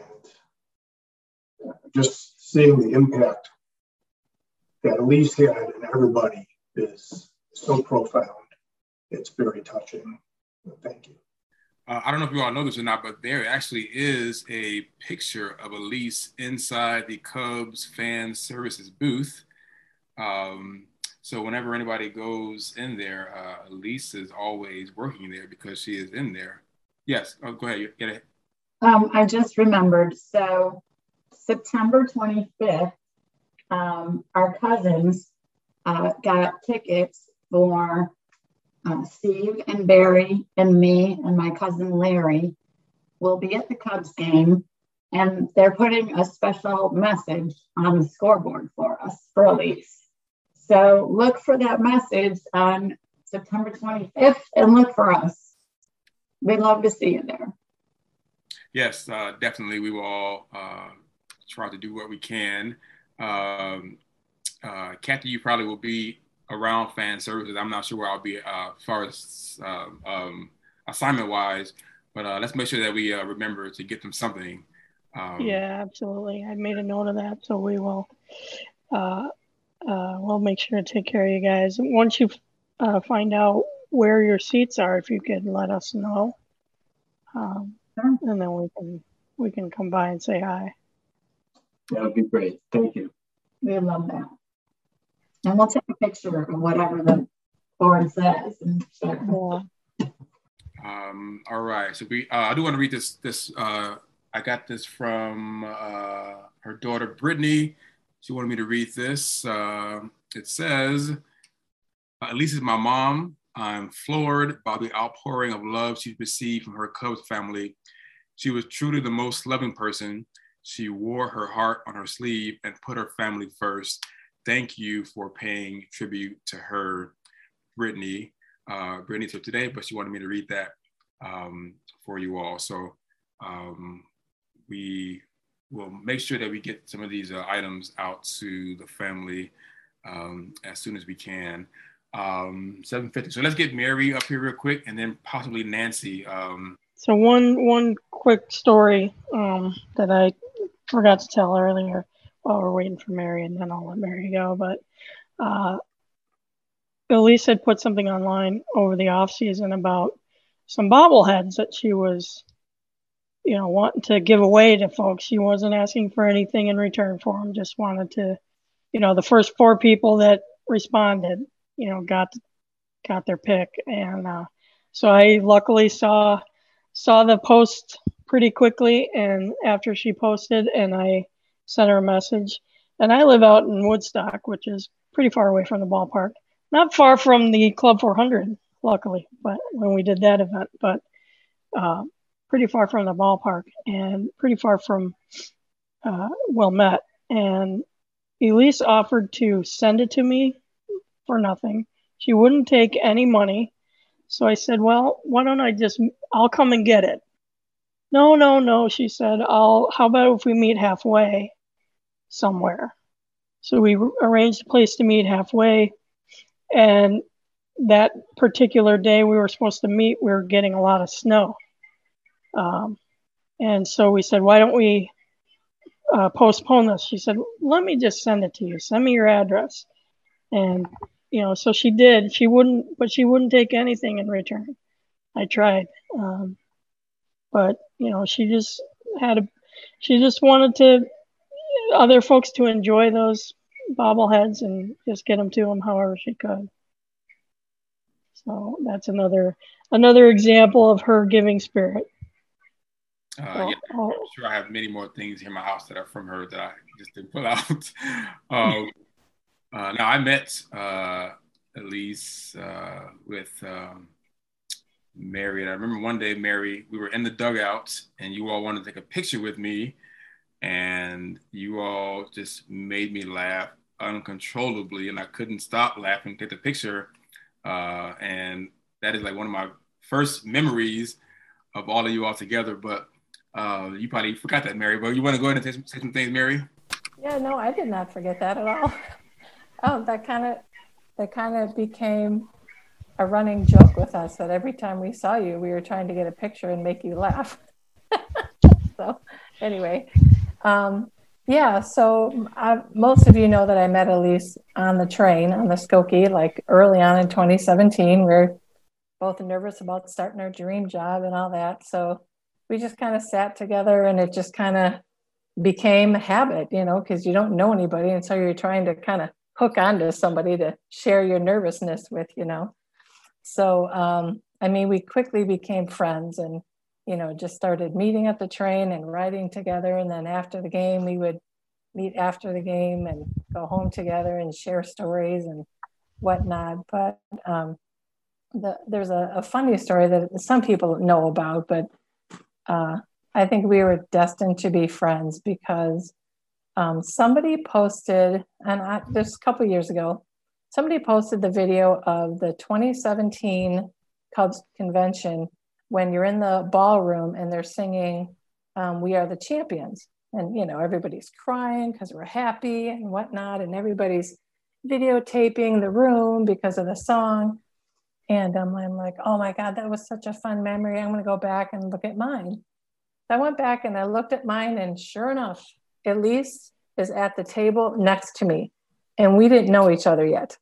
just seeing the impact that Elise had and everybody is so profound. It's very touching. Thank you. Uh, I don't know if you all know this or not, but there actually is a picture of Elise inside the Cubs fan services booth. Um, so whenever anybody goes in there, uh, Elise is always working there because she is in there. Yes, oh, go ahead. Get it. Um, I just remembered. So September 25th, um, our cousins uh, got tickets for uh, Steve and Barry and me and my cousin Larry will be at the Cubs game, and they're putting a special message on the scoreboard for us for Elise. So look for that message on September 25th and look for us. We'd love to see you there. Yes, uh, definitely. We will all uh, try to do what we can. Um, uh, Kathy, you probably will be around fan services. I'm not sure where I'll be uh, as far as uh, um, assignment wise, but uh, let's make sure that we uh, remember to get them something. Um, yeah, absolutely. I made a note of that, so we will. Uh, uh, we'll make sure to take care of you guys. Once you find out where your seats are, if you could let us know, um, and then we can we can come by and say hi. That would be great. Thank you. We love that. And we'll take a picture of whatever the board says. And share. Um, all right. So we, uh, I do want to read this. This uh, I got this from uh, her daughter Brittany. She wanted me to read this. Uh, it says, "Elise it's my mom. I'm floored by the outpouring of love she's received from her Cubs family. She was truly the most loving person. She wore her heart on her sleeve and put her family first thank you for paying tribute to her, Brittany. Uh, Brittany's here today, but she wanted me to read that um, for you all. So um, we will make sure that we get some of these uh, items out to the family um, as soon as we can. Um, 750. So let's get Mary up here real quick, and then possibly Nancy. Um, so one one quick story um, that I forgot to tell earlier while we're waiting for Mary, and then I'll let Mary go. But uh, Elise had put something online over the off season about some bobbleheads that she was, you know, wanting to give away to folks. She wasn't asking for anything in return for them. Just wanted to, you know, the first four people that responded, you know, got got their pick, and uh, so I luckily saw saw the post pretty quickly, and after she posted, and I sent her a message. And I live out in Woodstock, which is pretty far away from the ballpark. Not far from the Club 400, luckily, but when we did that event, but uh, pretty far from the ballpark and pretty far from uh, Wilmette. And Elise offered to send it to me for nothing. She wouldn't take any money. So I said, well, why don't I just, I'll come and get it. No, no, no, she said, I'll, how about if we meet halfway somewhere? So we arranged a place to meet halfway. And that particular day we were supposed to meet, we were getting a lot of snow. Um, and so we said, why don't we uh, postpone this? She said, let me just send it to you. Send me your address. And, you know, so she did. She wouldn't, but she wouldn't take anything in return. I tried. Um, but you know she just had a she just wanted to other folks to enjoy those bobbleheads and just get them to them however she could. So that's another another example of her giving spirit. Uh, yeah, I'm sure I have many more things here in my house that are from her that I just didn't pull out. um, uh, now I met uh, Elise uh, with um, Mary. And I remember one day, Mary, we were in the dugout and you all wanted to take a picture with me. And you all just made me laugh uncontrollably. And I couldn't stop laughing, take the picture. Uh, and that is like one of my first memories of all of you all together. But uh, you probably forgot that, Mary. But you want to go ahead and say some, say some things, Mary? Yeah, no, I did not forget that at all. oh, that kind of that kind of became a running joke with us that every time we saw you, we were trying to get a picture and make you laugh. so, anyway, um, Yeah, so I, most of you know that I met Elise on the train on the Skokie, like early on in 2017. We we're both nervous about starting our dream job and all that. So we just kind of sat together and it just kind of became a habit, you know, because you don't know anybody. And so you're trying to kind of hook onto somebody to share your nervousness with, you know. So, um, I mean, we quickly became friends and you know, just started meeting at the train and riding together. And then after the game, we would meet after the game and go home together and share stories and whatnot. But um, the, there's a, a, funny story that some people know about, but uh, I think we were destined to be friends because um, somebody posted, and I, just a couple years ago, somebody posted the video of the 2017 Cubs convention when you're in the ballroom and they're singing um, we are the champions. And you know everybody's crying because we're happy and whatnot and everybody's videotaping the room because of the song. And um, i'm like oh my god that was such a fun memory. I'm going to go back and look at mine. I went back and i looked at mine and sure enough elise is at the table next to me and we didn't know each other yet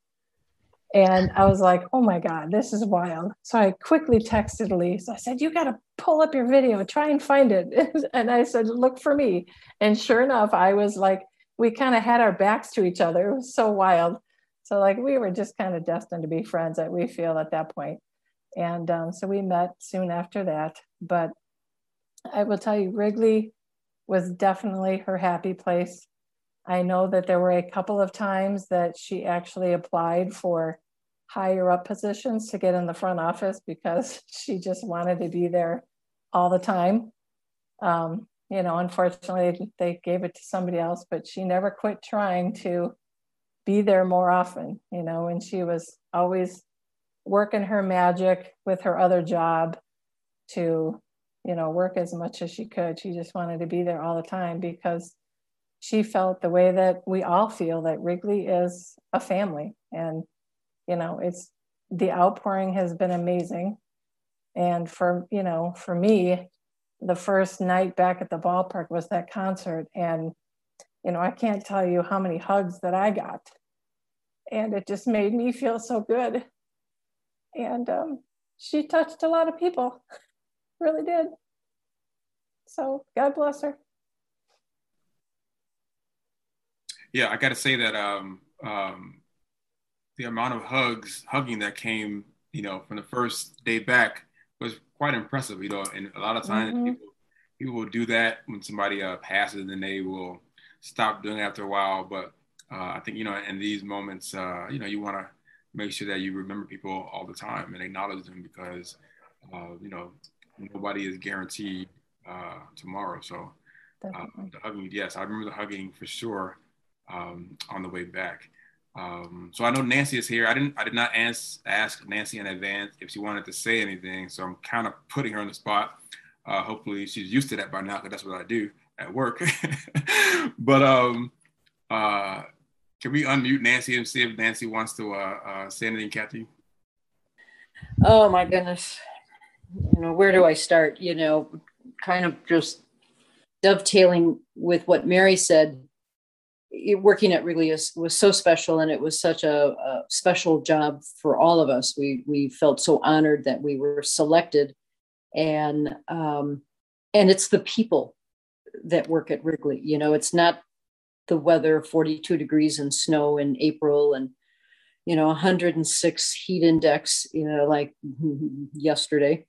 and I was like, oh my God, this is wild. So I quickly texted Elise. I said, you got to pull up your video, try and find it. and I said, look for me. And sure enough, I was like, we kind of had our backs to each other. It was so wild. So, like, we were just kind of destined to be friends that we feel at that point. And um, so we met soon after that. But I will tell you, Wrigley was definitely her happy place. I know that there were a couple of times that she actually applied for higher up positions to get in the front office because she just wanted to be there all the time. Um, you know, unfortunately, they gave it to somebody else, but she never quit trying to be there more often, you know, and she was always working her magic with her other job to, you know, work as much as she could. She just wanted to be there all the time because she felt the way that we all feel that Wrigley is a family. And, you know, it's the outpouring has been amazing. And for, you know, for me, the first night back at the ballpark was that concert. And, you know, I can't tell you how many hugs that I got. And it just made me feel so good. And um, she touched a lot of people, really did. So God bless her. Yeah, I got to say that um, um, the amount of hugs, hugging that came, you know, from the first day back was quite impressive. You know, and a lot of times mm-hmm. people, people will do that when somebody uh, passes, and they will stop doing it after a while. But uh, I think you know, in these moments, uh, you know, you want to make sure that you remember people all the time and acknowledge them because uh, you know nobody is guaranteed uh, tomorrow. So uh, the hugging, yes, I remember the hugging for sure um, on the way back. Um, so I know Nancy is here. I didn't. I did not ask ask Nancy in advance if she wanted to say anything. So I'm kind of putting her on the spot. Uh, hopefully she's used to that by now because that's what I do at work. but um, uh, can we unmute Nancy and see if Nancy wants to uh, uh, say anything, Kathy? Oh my goodness. You know, where do I start? You know, kind of just dovetailing with what Mary said working at Wrigley is, was so special, and it was such a, a, special job for all of us. We we felt so honored that we were selected, and um, and it's the people that work at Wrigley. You know, it's not the weather, forty two degrees and snow in April, and you know, 106 heat index. You know, like yesterday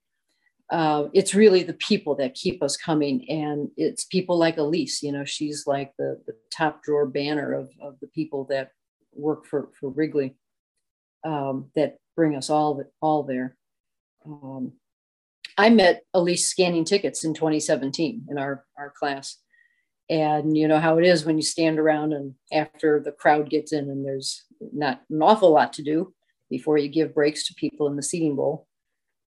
uh, it's really the people that keep us coming and it's people like elise you know she's like the, the top drawer banner of, of the people that work for, for wrigley um, that bring us all all there. Um, i met elise scanning tickets in 2017 in our, our class. And you know how it is when you stand around and after the crowd gets in and there's not an awful lot to do before you give breaks to people in the seating bowl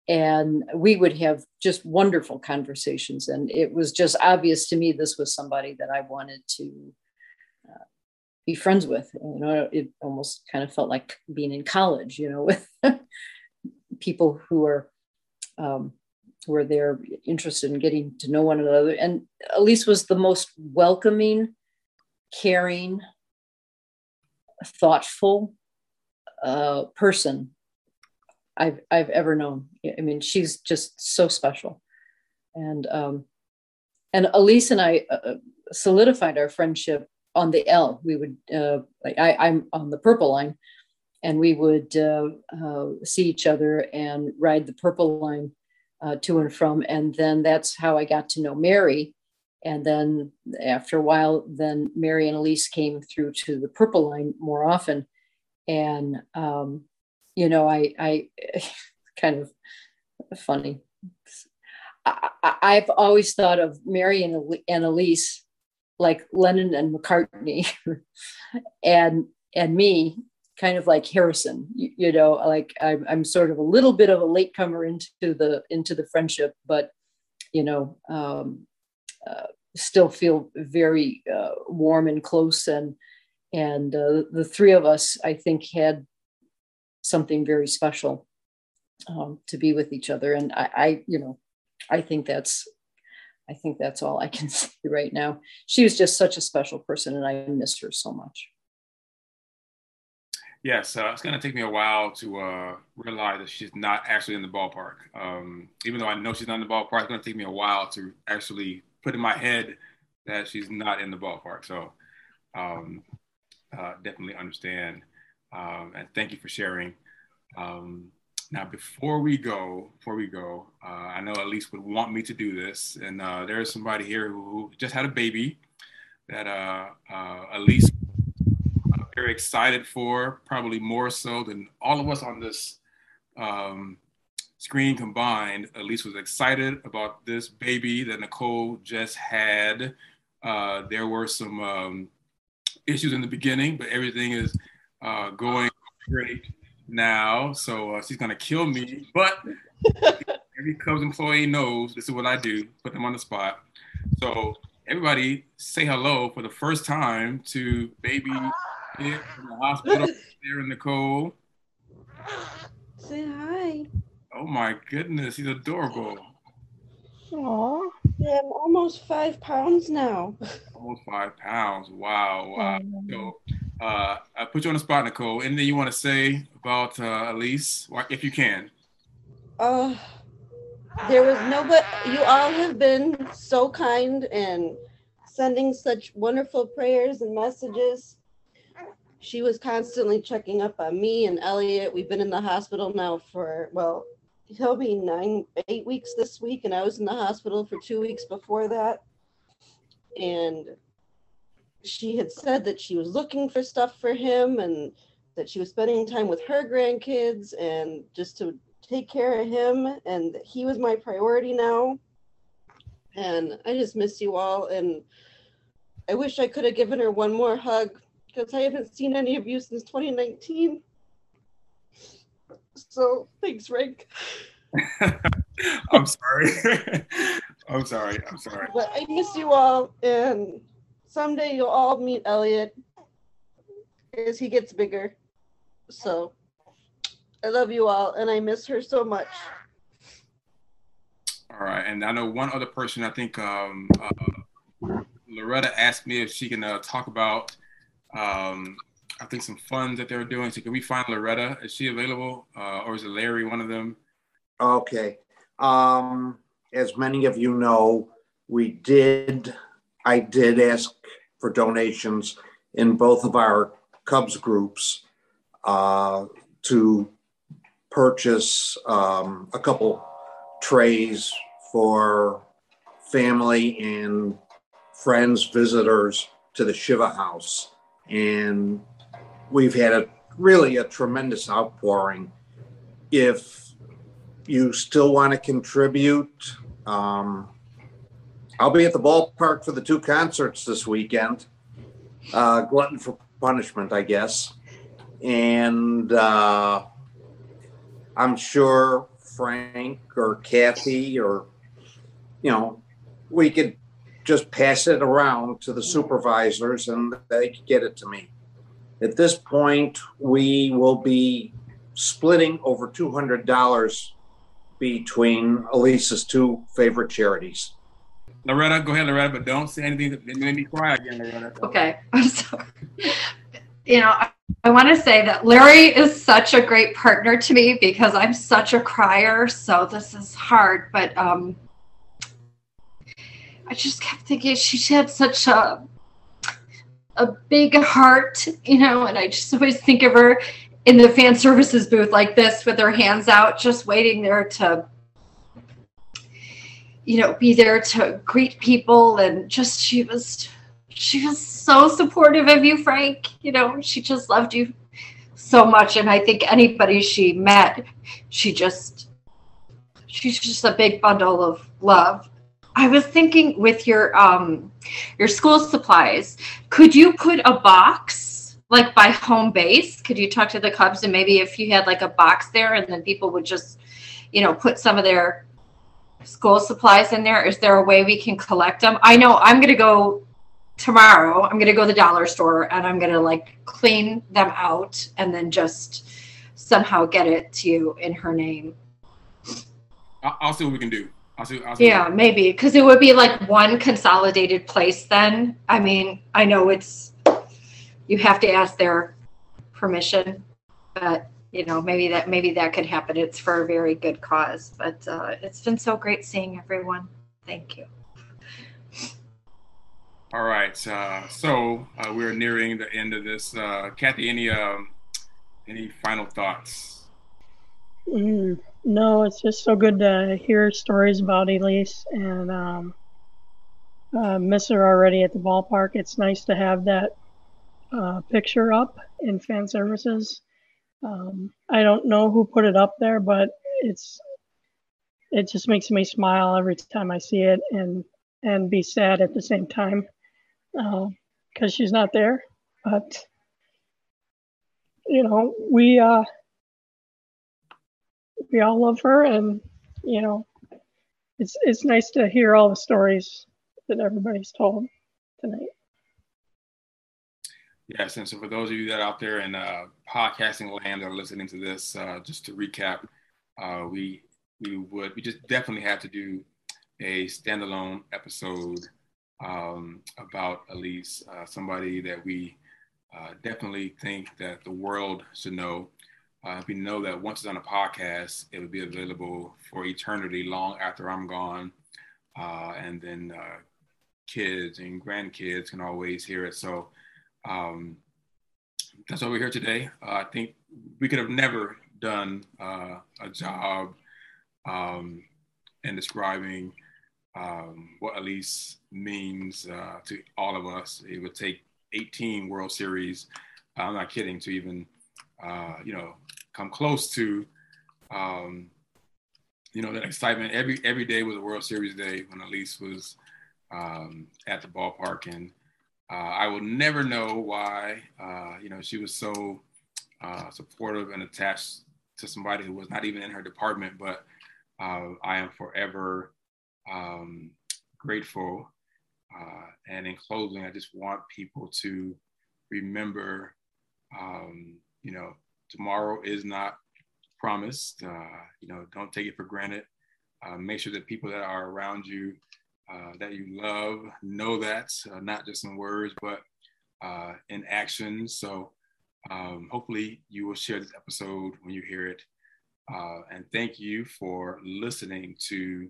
and we would have just wonderful conversations. And it was just obvious to me this was somebody that i wanted to uh, be friends with. You know it almost kind of felt like being in college you know with people who are um, who are there interested in getting to know one another. And elise was the most welcoming caring, thoughtful uh, person I've I've ever known. I mean, she's just so special, and um, and Elise and I uh, uh solidified our friendship on the L. We would uh, like I, I'm on the purple line, and we would uh, uh, see each other and ride the purple line uh, to and from, and then that's how I got to know Mary. And then after a while, then Mary and Elise came through to the purple line more often, and um, you know, I, I kind of funny. I, have always thought of Mary and, and Elise like Lennon and McCartney, and and me kind of like Harrison. You, you, know, like I'm, I'm sort of a little bit of a latecomer into the into the friendship, but you know, um, uh, still feel very uh, warm and close and and uh, the three of us i think had something very special um, to be with each other. And I, I, you know, I think that's, I think that's all I can say right now. She was just such a special person, and I missed her so much. Yes, uh, it's going to take me a while to uh, realize that she's not actually in the ballpark. Um, even though I know she's not in the ballpark, it's going to take me a while to actually put in my head that she's not in the ballpark. So um, uh, definitely understand um, and thank you for sharing. Um, now, before we go, before we go, uh, I know Elise would want me to do this, and uh, there is somebody here who just had a baby that uh, uh Elise uh, very excited for, probably more so than all of us on this um, screen combined. Elise was excited about this baby that Nicole just had. Uh, there were some um, issues in the beginning, but everything is uh, going great now. So uh, she's gonna kill me. But every Cubs employee knows this is what I do: put them on the spot. So everybody, say hello for the first time to baby in the hospital there in Nicole. Say hi. Oh my goodness, he's adorable. Aww. Yeah, I'm almost five pounds now. Almost five pounds. Wow, wow. So uh, I put you on the spot, Nicole. Anything you want to say about uh, Elise, if you can? Uh, there was no, but you all have been so kind and sending such wonderful prayers and messages. She was constantly checking up on me and Elliot. We've been in the hospital now for, well, he'll be nine, eight weeks this week, and I was in the hospital for two weeks before that. And she had said that she was looking for stuff for him and that she was spending time with her grandkids and just to take care of him and that he was my priority now. And i just miss you all and i wish i could have given her one more hug because i haven't seen any of you since 2019 so thanks rick i'm sorry. I'm sorry. I'm sorry. But i miss you all and someday you'll all meet Elliot as he gets bigger. So I love you all and I miss her so much. All right. And I know one other person, I think um, uh, Loretta asked me if she can uh, talk about, um, I think, some funds that they're doing. So can we find Loretta? Is she available? Uh, or is it Larry, one of them? Okay. Um, as many of you know, we did I did ask for donations in both of our Cubs groups uh, to purchase um, a couple trays for family and friends, visitors to the Shiva House. And we've had a really a tremendous outpouring. If you still want to contribute, um, I'll be at the ballpark for the two concerts this weekend. Uh, glutton for punishment, I guess. And uh, I'm sure Frank or Kathy or, you know, we could just pass it around to the supervisors and they could get it to me. At this point, we will be splitting over $200 between Elise's two favorite charities. Loretta, go ahead, Loretta, but don't say anything that made me cry again, Loretta. Okay, I'm sorry. You know, I, I want to say that Larry is such a great partner to me because I'm such a crier. So this is hard, but um, I just kept thinking she had such a a big heart, you know, and I just always think of her in the fan services booth like this with her hands out, just waiting there to you know, be there to greet people and just she was she was so supportive of you, Frank. You know, she just loved you so much. And I think anybody she met, she just she's just a big bundle of love. I was thinking with your um your school supplies, could you put a box like by home base? Could you talk to the Cubs and maybe if you had like a box there and then people would just, you know, put some of their school supplies in there? Is there a way we can collect them? I know I'm going to go tomorrow. I'm going to go to the dollar store and I'm going to like clean them out and then just somehow get it to you in her name. I'll, I'll see what we can do. I'll see. I'll see Yeah, maybe because it would be like one consolidated place then. I mean, I know it's you have to ask their permission, but you know, maybe that maybe that could happen. It's for a very good cause. But uh, it's been so great seeing everyone. Thank you. All right. Uh, so uh, we're nearing the end of this. Uh, Kathy, any um, any final thoughts? Mm, no, it's just so good to hear stories about Elise and um, uh, miss her already at the ballpark. It's nice to have that uh, picture up in fan services. Um, I don't know who put it up there, but it's it just makes me smile every time I see it and and be sad at the same time because she's not there. But you know, we uh, we all love her, and you know, it's it's nice to hear all the stories that everybody's told tonight. Yes, and so for those of you that are out there in uh, podcasting land that are listening to this, uh, just to recap, uh, we we would we just definitely have to do a standalone episode um, about Elise, uh, somebody that we uh, definitely think that the world should know. Uh, we know that once it's on a podcast, it will be available for eternity, long after I'm gone, and then kids and grandkids can always hear it. So um, that's why we're here today. Uh, I think we could have never done a job um, in describing um, what Elise means uh, to all of us. It would take 18 World Series. I'm not kidding to even, uh, you know, come close to, um, you know, that excitement. Every every day was a World Series day when Elise was um, at the ballpark, and uh, I will never know why. Uh, you know, she was so uh, supportive and attached to somebody who was not even in her department, but uh, I am forever um, grateful. Uh, and in closing, I just want people to remember, um, you know, tomorrow is not promised. Uh, you know, don't take it for granted. Make sure that people that are around you, uh, that you love, know that, uh, not just in words, but uh, in action. So um, hopefully you will share this episode when you hear it. and thank you for listening to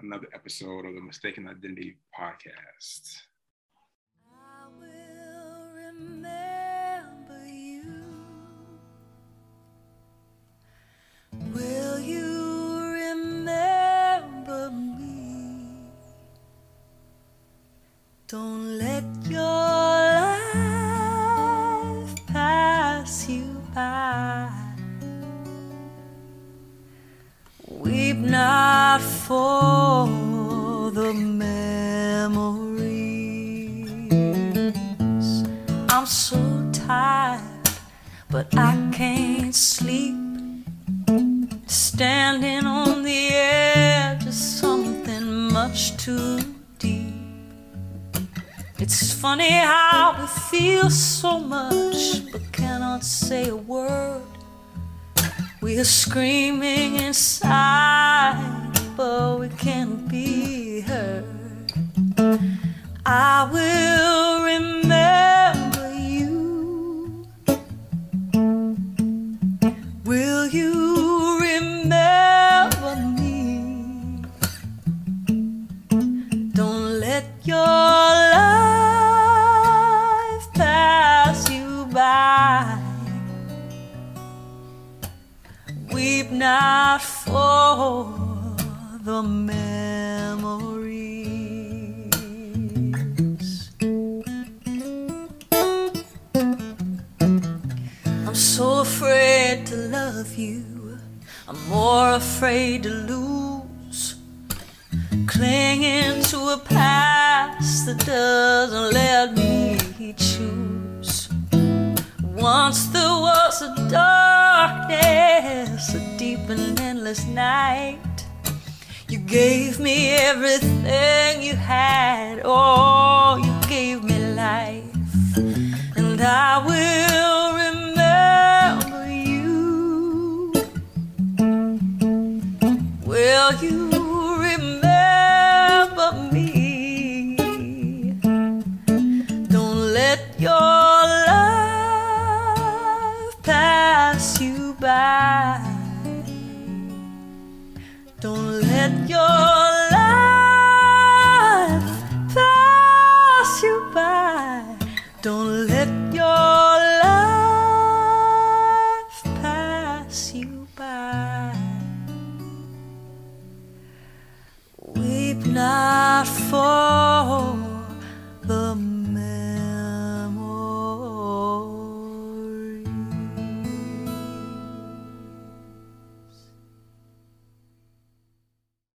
another episode of the Mistaken Identity podcast. Don't let your life pass you by. Weep not for the memories. I'm so tired, but I can't sleep. Standing on the edge of something much too. It's funny how we feel so much, but cannot say a word. We are screaming inside, but we can't be heard. I will